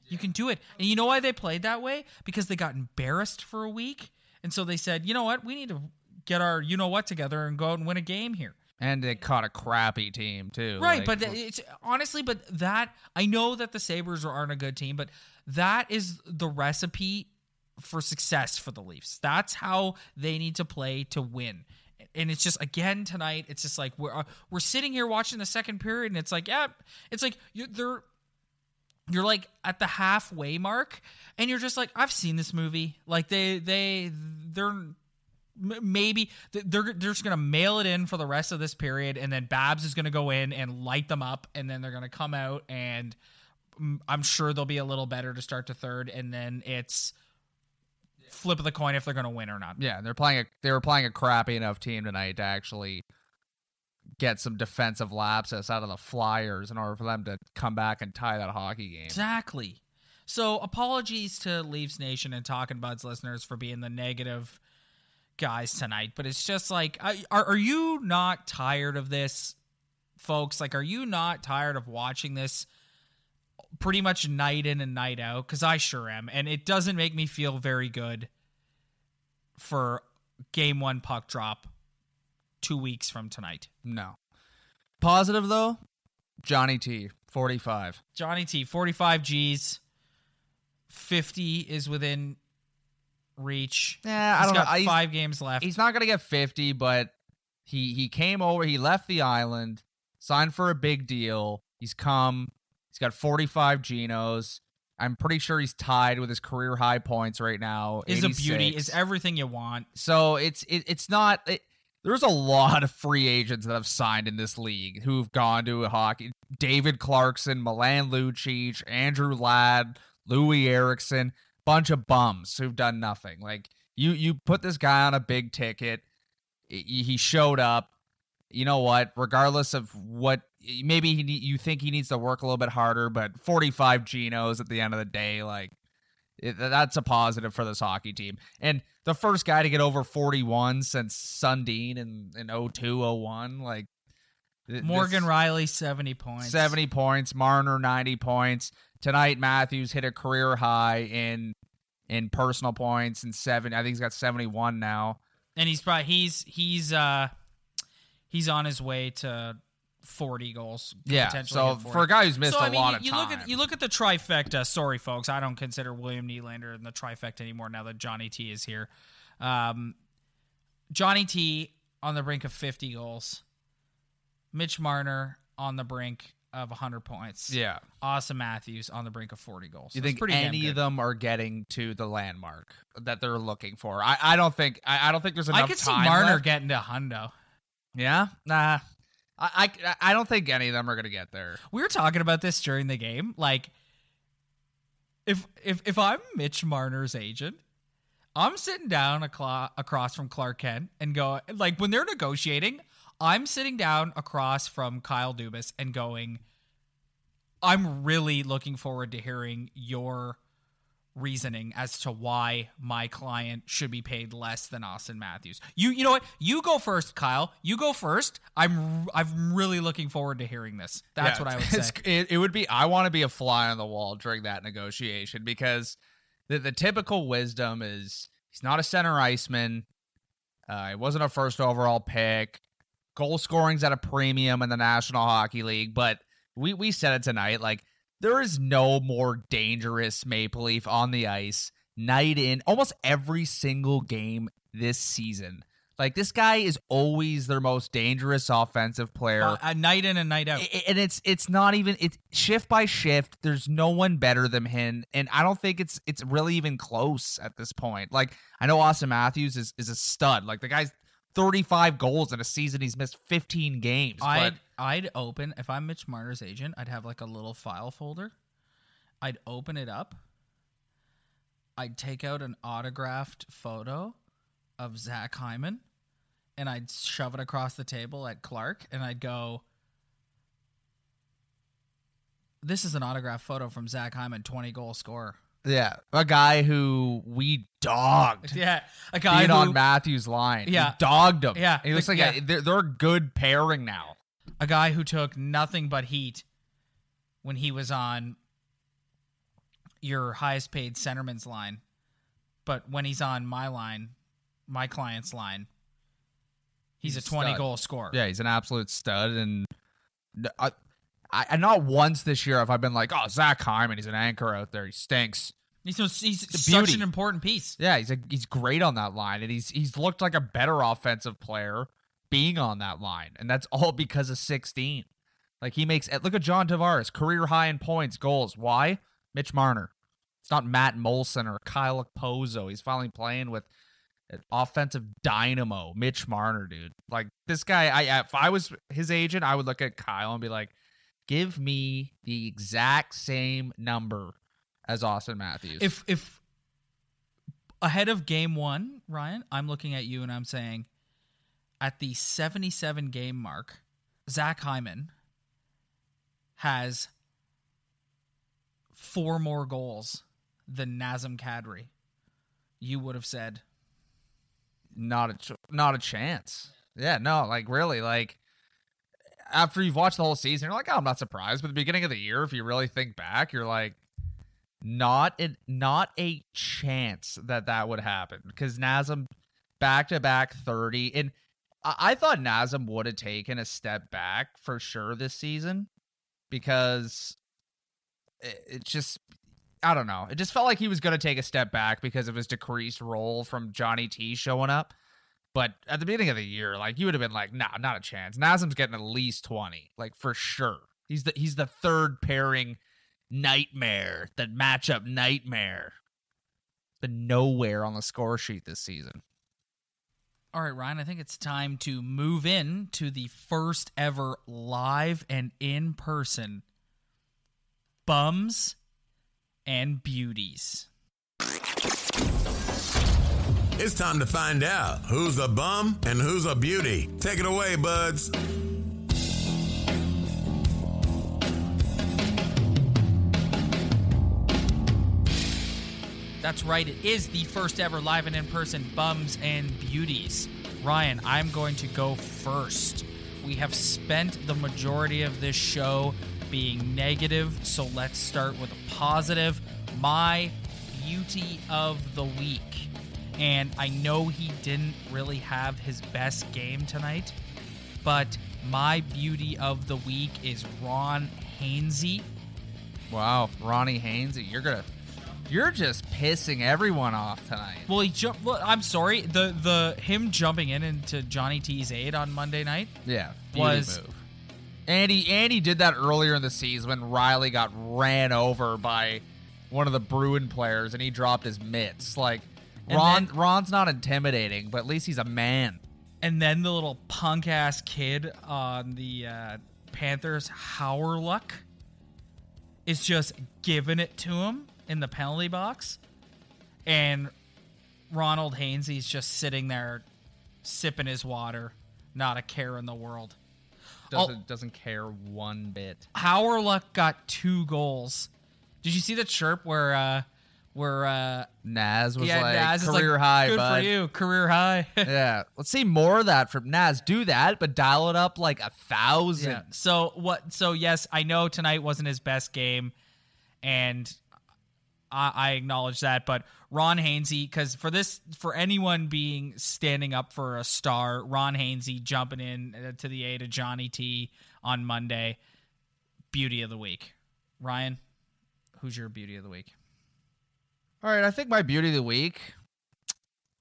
You can do it. And you know why they played that way? Because they got embarrassed for a week. And so they said, "You know what? We need to get our you know what together and go out and win a game here." and they caught a crappy team too. Right, like- but it's honestly, but that I know that the Sabres aren't a good team, but that is the recipe for success for the Leafs. That's how they need to play to win. And it's just again tonight. It's just like we're uh, we're sitting here watching the second period, and it's like, yeah, it's like you're they're you're like at the halfway mark, and you're just like, I've seen this movie. Like they they they're maybe they're they're just gonna mail it in for the rest of this period, and then Babs is gonna go in and light them up, and then they're gonna come out, and mm, I'm sure they'll be a little better to start to third, and then it's flip of the coin if they're gonna win or not. yeah, they're playing a they were playing a crappy enough team tonight to actually get some defensive lapses out of the Flyers in order for them to come back and tie that hockey game. Exactly. So apologies to Leafs Nation and Talkin Buds listeners for being the negative guys tonight, but it's just like, are are you not tired of this, folks? Like, are you not tired of watching this? Pretty much night in and night out, because I sure am, and it doesn't make me feel very good for game one puck drop two weeks from tonight. No. Positive though, Johnny T, 45. Johnny T, 45 G's. 50 is within reach. Yeah, I He's don't got know. He's- five games left. He's not gonna get 50, but he he came over, he left the island, signed for a big deal. He's come. He's got 45 genos. I'm pretty sure he's tied with his career high points right now. Is a beauty. Is everything you want. So it's it, it's not. It, there's a lot of free agents that have signed in this league who've gone to hockey. David Clarkson, Milan Lucic, Andrew Ladd, Loui Eriksson, bunch of bums who've done nothing. Like you, you put this guy on a big ticket. He he showed up. You know what? Regardless of what, maybe he, you think he needs to work a little bit harder, but 45 genos at the end of the day, like it, that's a positive for this hockey team. And the first guy to get over 41 since Sundin in, in 02, 01, like th- Morgan Rielly, 70 points. 70 points, Marner 90 points. Tonight Matthews hit a career high in in personal points and seven. I think he's got 71 now. And he's probably, he's, he's, uh, he's on his way to 40 goals. Yeah. potentially So for a guy who's missed so, I a mean, lot you, of you time, look at you look at the trifecta. Sorry, folks, I don't consider William Nylander in the trifecta anymore now that Johnny T is here. Um, Johnny T on the brink of 50 goals. Mitch Marner on the brink of 100 points. yeah. Auston Matthews on the brink of 40 goals. You So it's think pretty any of them are getting to the landmark that they're looking for? I, I don't think I, I don't think there's enough I could see Marner left. getting to hundo. Yeah, nah. I, I I don't think any of them are gonna get there. We were talking about this during the game. Like, if if if I'm Mitch Marner's agent, I'm sitting down aclo- across from Clark Kent and go like when they're negotiating, I'm sitting down across from Kyle Dubas and going, I'm really looking forward to hearing your reasoning as to why my client should be paid less than Auston Matthews. You you know what? You go first, Kyle. You go first. I'm I'm really looking forward to hearing this. That's Yeah, what I would say. It, it would be. I want to be a fly on the wall during that negotiation because the the typical wisdom is he's not a center iceman. Uh, he wasn't a first overall pick. Goal scoring's at a premium in the National Hockey League, but we we said it tonight. Like there is no more dangerous Maple Leaf on the ice night in almost every single game this season. Like this guy is always their most dangerous offensive player. Uh, a night in and night out. And it's it's not even it's shift by shift there's no one better than him and i don't think it's it's really even close at this point like i know auston matthews is is a stud like the guy's 35 goals in a season he's missed 15 games but I'd open if I'm Mitch Marner's agent, I'd have like a little file folder. I'd open it up. I'd take out an autographed photo of Zach Hyman and I'd shove it across the table at Clark and I'd go This is an autographed photo from Zach Hyman, 20 goal scorer. yeah a guy who we dogged Yeah, a guy being who, on matthews line Yeah. we dogged him Yeah, he looks like yeah. a, they're, they're a good pairing now a guy who took nothing but heat when he was on your highest paid centerman's line. But when he's on my line, my client's line, he's, He's a 20 stud. goal scorer. Yeah, he's an absolute stud, and I, I, and not once this year have I been like, "Oh, Zach Hyman, he's an anchor out there. He stinks." He's, so- he's such an important piece. Yeah, he's a, he's great on that line, and he's he's looked like a better offensive player being on that line, and that's all because of sixteen. Like he makes eh, look at John Tavares, career high in points, goals. Why? Mitch Marner. It's not Matt Moulson or Kyle Okposo. He's finally playing with an offensive dynamo, Mitch Marner, dude. Like this guy, I if I was his agent, I would look at Kyle and be like, give me the exact same number as Austin Matthews. If if ahead of game 1, Ryan, I'm looking at you and I'm saying at the 77 game mark, Zach Hyman has four more goals than Nazem Kadri. You would have said not a ch- not a chance. Yeah, no, like really, like after you've watched the whole season, you're like, oh, I'm not surprised. But the beginning of the year, if you really think back, you're like, not a, not a chance that that would happen because Nazem back to back 30, and I, I thought Nazem would have taken a step back for sure this season because it, it just I don't know. It just felt like he was going to take a step back because of his decreased role from Johnny T showing up. But at the beginning of the year, like you would have been like, nah, not a chance. Nazem's getting at least 20, like for sure. He's the he's the third pairing nightmare, the matchup nightmare. Been nowhere on the score sheet this season. All right, Ryan, I think it's time to move in to the first ever live and in person bums and beauties. It's time to find out who's a bum and who's a beauty. Take it away, buds. That's right, it is the first ever live and in person bums and beauties. Ryan, I'm going to go first. We have spent the majority of this show being negative, so let's start with a positive. My beauty of the week. And I know he didn't really have his best game tonight, but my beauty of the week is Ron Hainsey. Wow, Ronnie Hainsey, you're gonna you're just pissing everyone off tonight. Well, he jumped. Well, I'm sorry. The the him jumping in into Johnny T's aid on Monday night. Yeah, Was- move. And he did that earlier in the season when Rielly got ran over by one of the Bruin players and he dropped his mitts. Like And Ron then- Ron's not intimidating, but at least he's a man. And then the little punk ass kid on the uh, Panthers, Hawryluk, is just giving it to him in the penalty box. And Ronald Hainsey's just sitting there sipping his water, not a care in the world. Doesn't doesn't care one bit. Hawryluk got two goals. Did you see the chirp where uh where uh Naz was yeah, like Naz is like, career high, good bud. for you, career high. yeah, let's see more of that from Naz. Do that, but dial it up like a thousand. Yeah. So what? So yes, I know tonight wasn't his best game, and I, I acknowledge that. But Ron Hainsey, because for this, for anyone being standing up for a star, Ron Hainsey jumping in uh, to the aid of Johnny T on Monday, beauty of the week. Ryan, who's your beauty of the week? All right, I think my beauty of the week.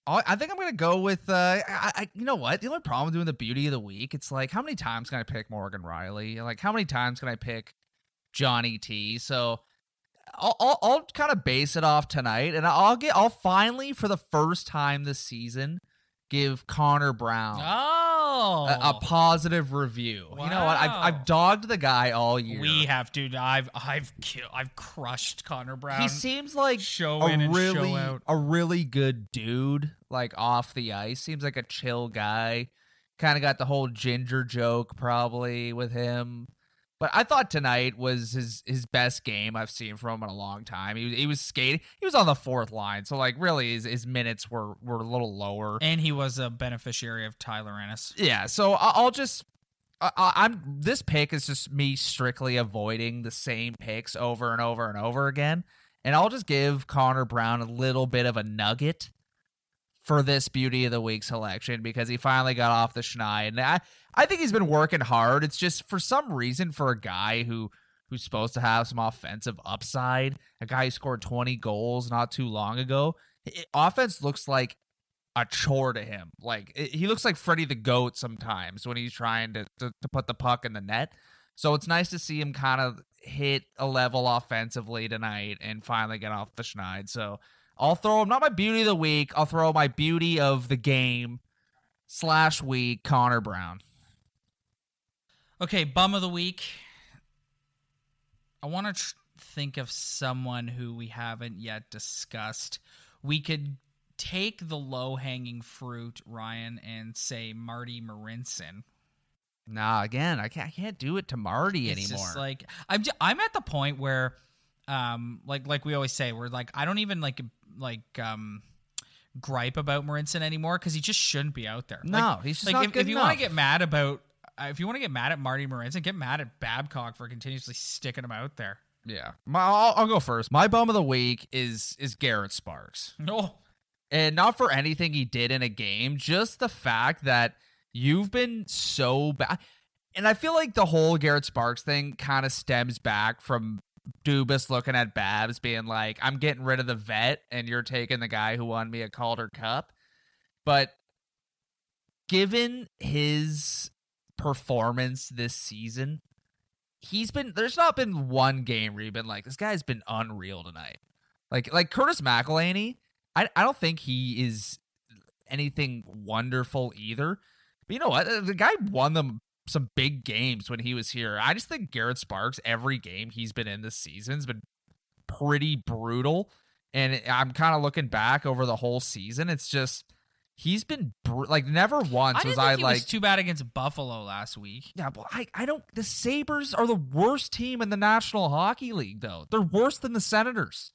I I think I'm gonna go with. Uh, I, I, you know what? The only problem with doing the beauty of the week, it's like how many times can I pick Morgan Rielly? Like how many times can I pick Johnny T? So I'll I'll, I'll kind of base it off tonight, and I'll get I'll finally for the first time this season give Connor Brown Oh, a, a oh. positive review. You know what? I've I've dogged the guy all year. we have to. I've I've killed. I've crushed Connor Brown. he seems like show a in and really show out. a really good dude like off the ice seems like a chill guy kind of got the whole ginger joke probably with him but i thought tonight was his his best game i've seen from him in a long time he was, he was skating he was on the fourth line so like really his, his minutes were were a little lower And he was a beneficiary of Tyler Ennis. yeah so i'll just I- I'm this pick is just me strictly avoiding the same picks over and over and over again, and I'll just give Connor Brown a little bit of a nugget for this beauty of the week selection because he finally got off the schneid. And I, I think he's been working hard. It's just for some reason for a guy who who's supposed to have some offensive upside, a guy who scored 20 goals not too long ago, it, offense looks like a chore to him. Like it, he looks like Freddie the Goat sometimes when he's trying to, to to put the puck in the net. So it's nice to see him kind of hit a level offensively tonight and finally get off the schneid. So I'll throw him not my beauty of the week. I'll throw my beauty of the game slash week, Connor Brown. Okay, bum of the week. I want to tr- think of someone who we haven't yet discussed. We could take the low hanging fruit, Ryan, and say Marty Marincin. Nah, again, I can't I can't do it to Marty It's anymore. just like I'm. J- I'm at the point where, um, like like we always say, we're like I don't even like like um gripe about Marincin anymore because he just shouldn't be out there. No, like, he's just like not if, good if you want to get mad about. If you want to get mad at Marty Marincin, get mad at Babcock for continuously sticking him out there. yeah, my, I'll, I'll go first. My bum of the week is is Garrett Sparks. No, and not for anything he did in a game, just the fact that you've been so bad. And I feel like the whole Garrett Sparks thing kind of stems back from Dubas looking at Babs being like, I'm getting rid of the vet and you're taking the guy who won me a Calder Cup. But given his performance this season, he's been there's not been one game where you've been like this guy's been unreal tonight. Like like Curtis McElhinney, I I don't think he is anything wonderful either. But you know what? The guy won them some big games when he was here. I just think Garrett Sparks every game he's been in this season's been pretty brutal. And I'm kind of looking back over the whole season. It's just he's been br- like never once I was think I he like was too bad against Buffalo last week. yeah, but I, I don't. The Sabres are the worst team in the National Hockey League, though. They're worse than the Senators.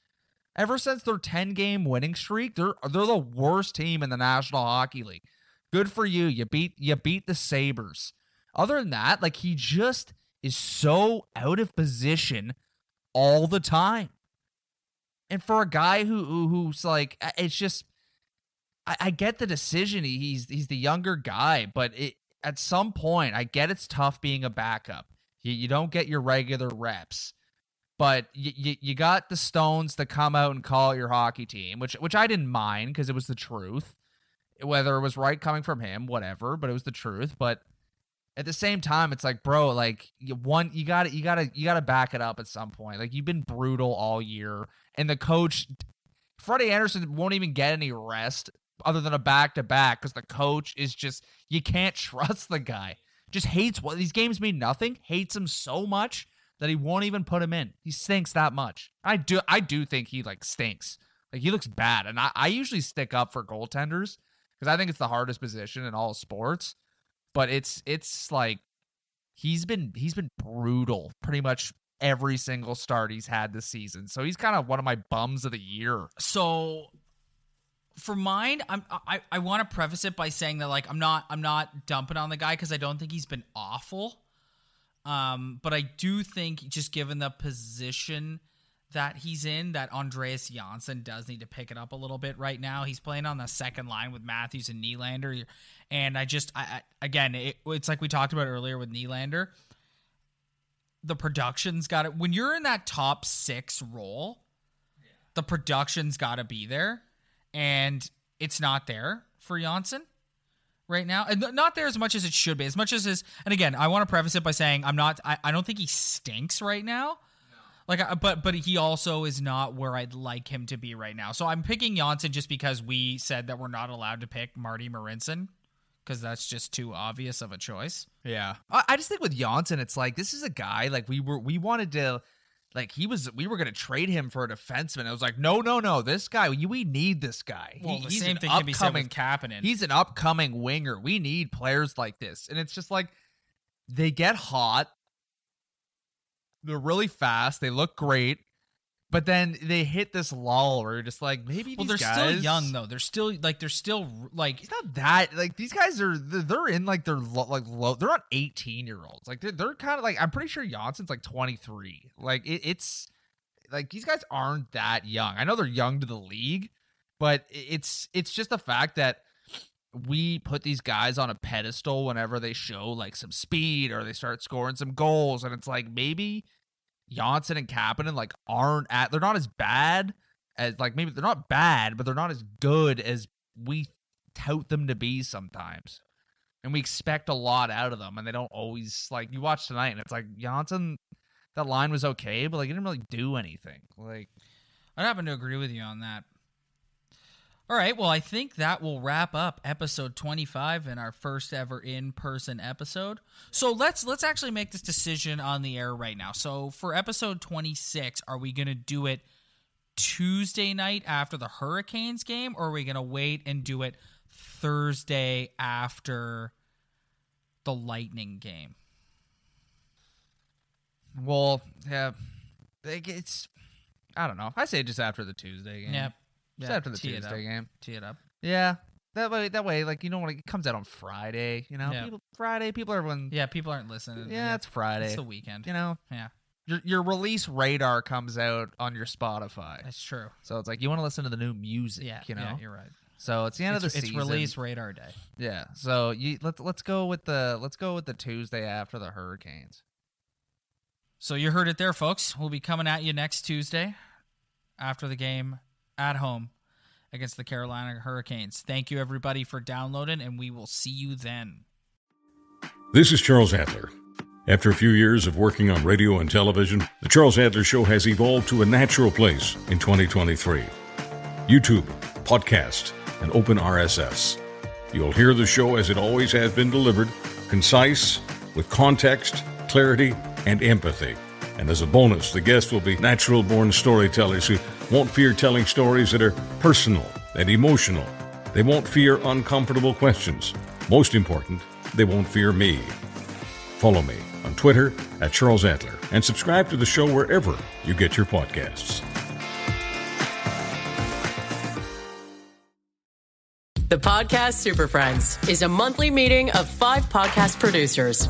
Ever since their 10 game winning streak, they're they're the worst team in the National Hockey League. Good for you. You beat you beat the Sabres. Other than that, like he just is so out of position all the time. And for a guy who, who who's like, it's just I, I get the decision. He- He's he's the younger guy, but it at some point, I get it's tough being a backup. You, you don't get your regular reps, but you, you you got the Stones to come out and call your hockey team, which which I didn't mind because it was the truth. Whether it was right coming from him, whatever, but it was the truth. But at the same time, it's like, bro, like you one, you got to you got to you got to back it up at some point. Like you've been brutal all year, and the coach, Freddie Andersen, won't even get any rest other than a back to back because the coach is just you can't trust the guy. Just hates what these games mean nothing. Hates him so much that he won't even put him in. He stinks that much. I do I do think he like stinks. Like he looks bad, and I, I usually stick up for goaltenders because I think it's the hardest position in all sports. But it's it's like he's been he's been brutal pretty much every single start he's had this season. So he's kind of one of my bums of the year. So for mine, I'm I, I want to preface it by saying that like I'm not I'm not dumping on the guy because I don't think he's been awful. Um, but I do think just given the position that he's in, that Andreas Johnsson does need to pick it up a little bit right now. He's playing on the second line with Matthews and Nylander, and I just I, I again it, it's like we talked about earlier with Nylander. The production's got it when you're in that top six role. The production's got to be there, and it's not there for Johnsson right now. And not there as much as it should be. As much as is, and again, I want to preface it by saying I'm not. I, I don't think he stinks right now. Like, but but he also is not where I'd like him to be right now. So I'm picking Johnsson just because we said that we're not allowed to pick Marty Marincin because that's just too obvious of a choice. Yeah, I, I just think with Johnsson, it's like this is a guy like we were we wanted to. Like he was, we were going to trade him for a defenseman. I was like, no, no, no. This guy, we, need this guy. Well, He- the same thing can be said with Kapanen. He's an upcoming winger. We need players like this. And it's just like they get hot. They're really fast. They look great. But then they hit this lull where you're just like, maybe well, these they're still young though. They're still like they're still like it's not that like these guys are they're, they're in like they're lo- like low they're not 18 year olds like they're, they're kind of like I'm pretty sure Johnsson's like 23 like it, it's like these guys aren't that young. I know they're young to the league but it's it's just the fact that we put these guys on a pedestal whenever they show like some speed or they start scoring some goals and it's like maybe Johnsson and Kapanen like aren't at they're not as bad as like maybe they're not bad but they're not as good as we tout them to be sometimes. And we expect a lot out of them and they don't always like you watch tonight and it's like Johnsson that line was okay, but like he didn't really do anything. Like I'd happen to agree with you on that. All right, well, I think that will wrap up episode 25 and our first ever in-person episode. So let's let's actually make this decision on the air right now. So for episode 26, are we going to do it Tuesday night after the Hurricanes game or are we going to wait and do it Thursday after the Lightning game? well, yeah. It's I don't know. I say just after the Tuesday game. Yep. Yeah, after the tee it up. Tuesday game. Tee it up. Yeah. That way that way like you know when it comes out on Friday, you know, Yeah. people Friday people are when Yeah, people aren't listening. yeah, it's Friday. it's the weekend. you know, Yeah, your your release radar comes out on your Spotify. that's true. So it's like you want to listen to the new music, Yeah, you know. yeah, you're right. so it's the end it's, of the it's season. release radar day. Yeah. So you let's let's go with the let's go with the Tuesday after the Hurricanes. So you heard it there, folks. We'll be coming at you next Tuesday after the game at home against the Carolina Hurricanes. Thank you, everybody, for downloading, and we will see you then. This is Charles Adler. After a few years of working on radio and television, The Charles Adler Show has evolved to a natural place in 2023. YouTube, podcast, and open RSS. You'll hear the show as it always has been delivered, concise, with context, clarity, and empathy. And as a bonus, the guests will be natural born storytellers who won't fear telling stories that are personal and emotional. They won't fear uncomfortable questions. Most important, they won't fear me. Follow me on Twitter at Charles Adler and subscribe to the show wherever you get your podcasts. The Podcast Super Friends is a monthly meeting of five podcast producers.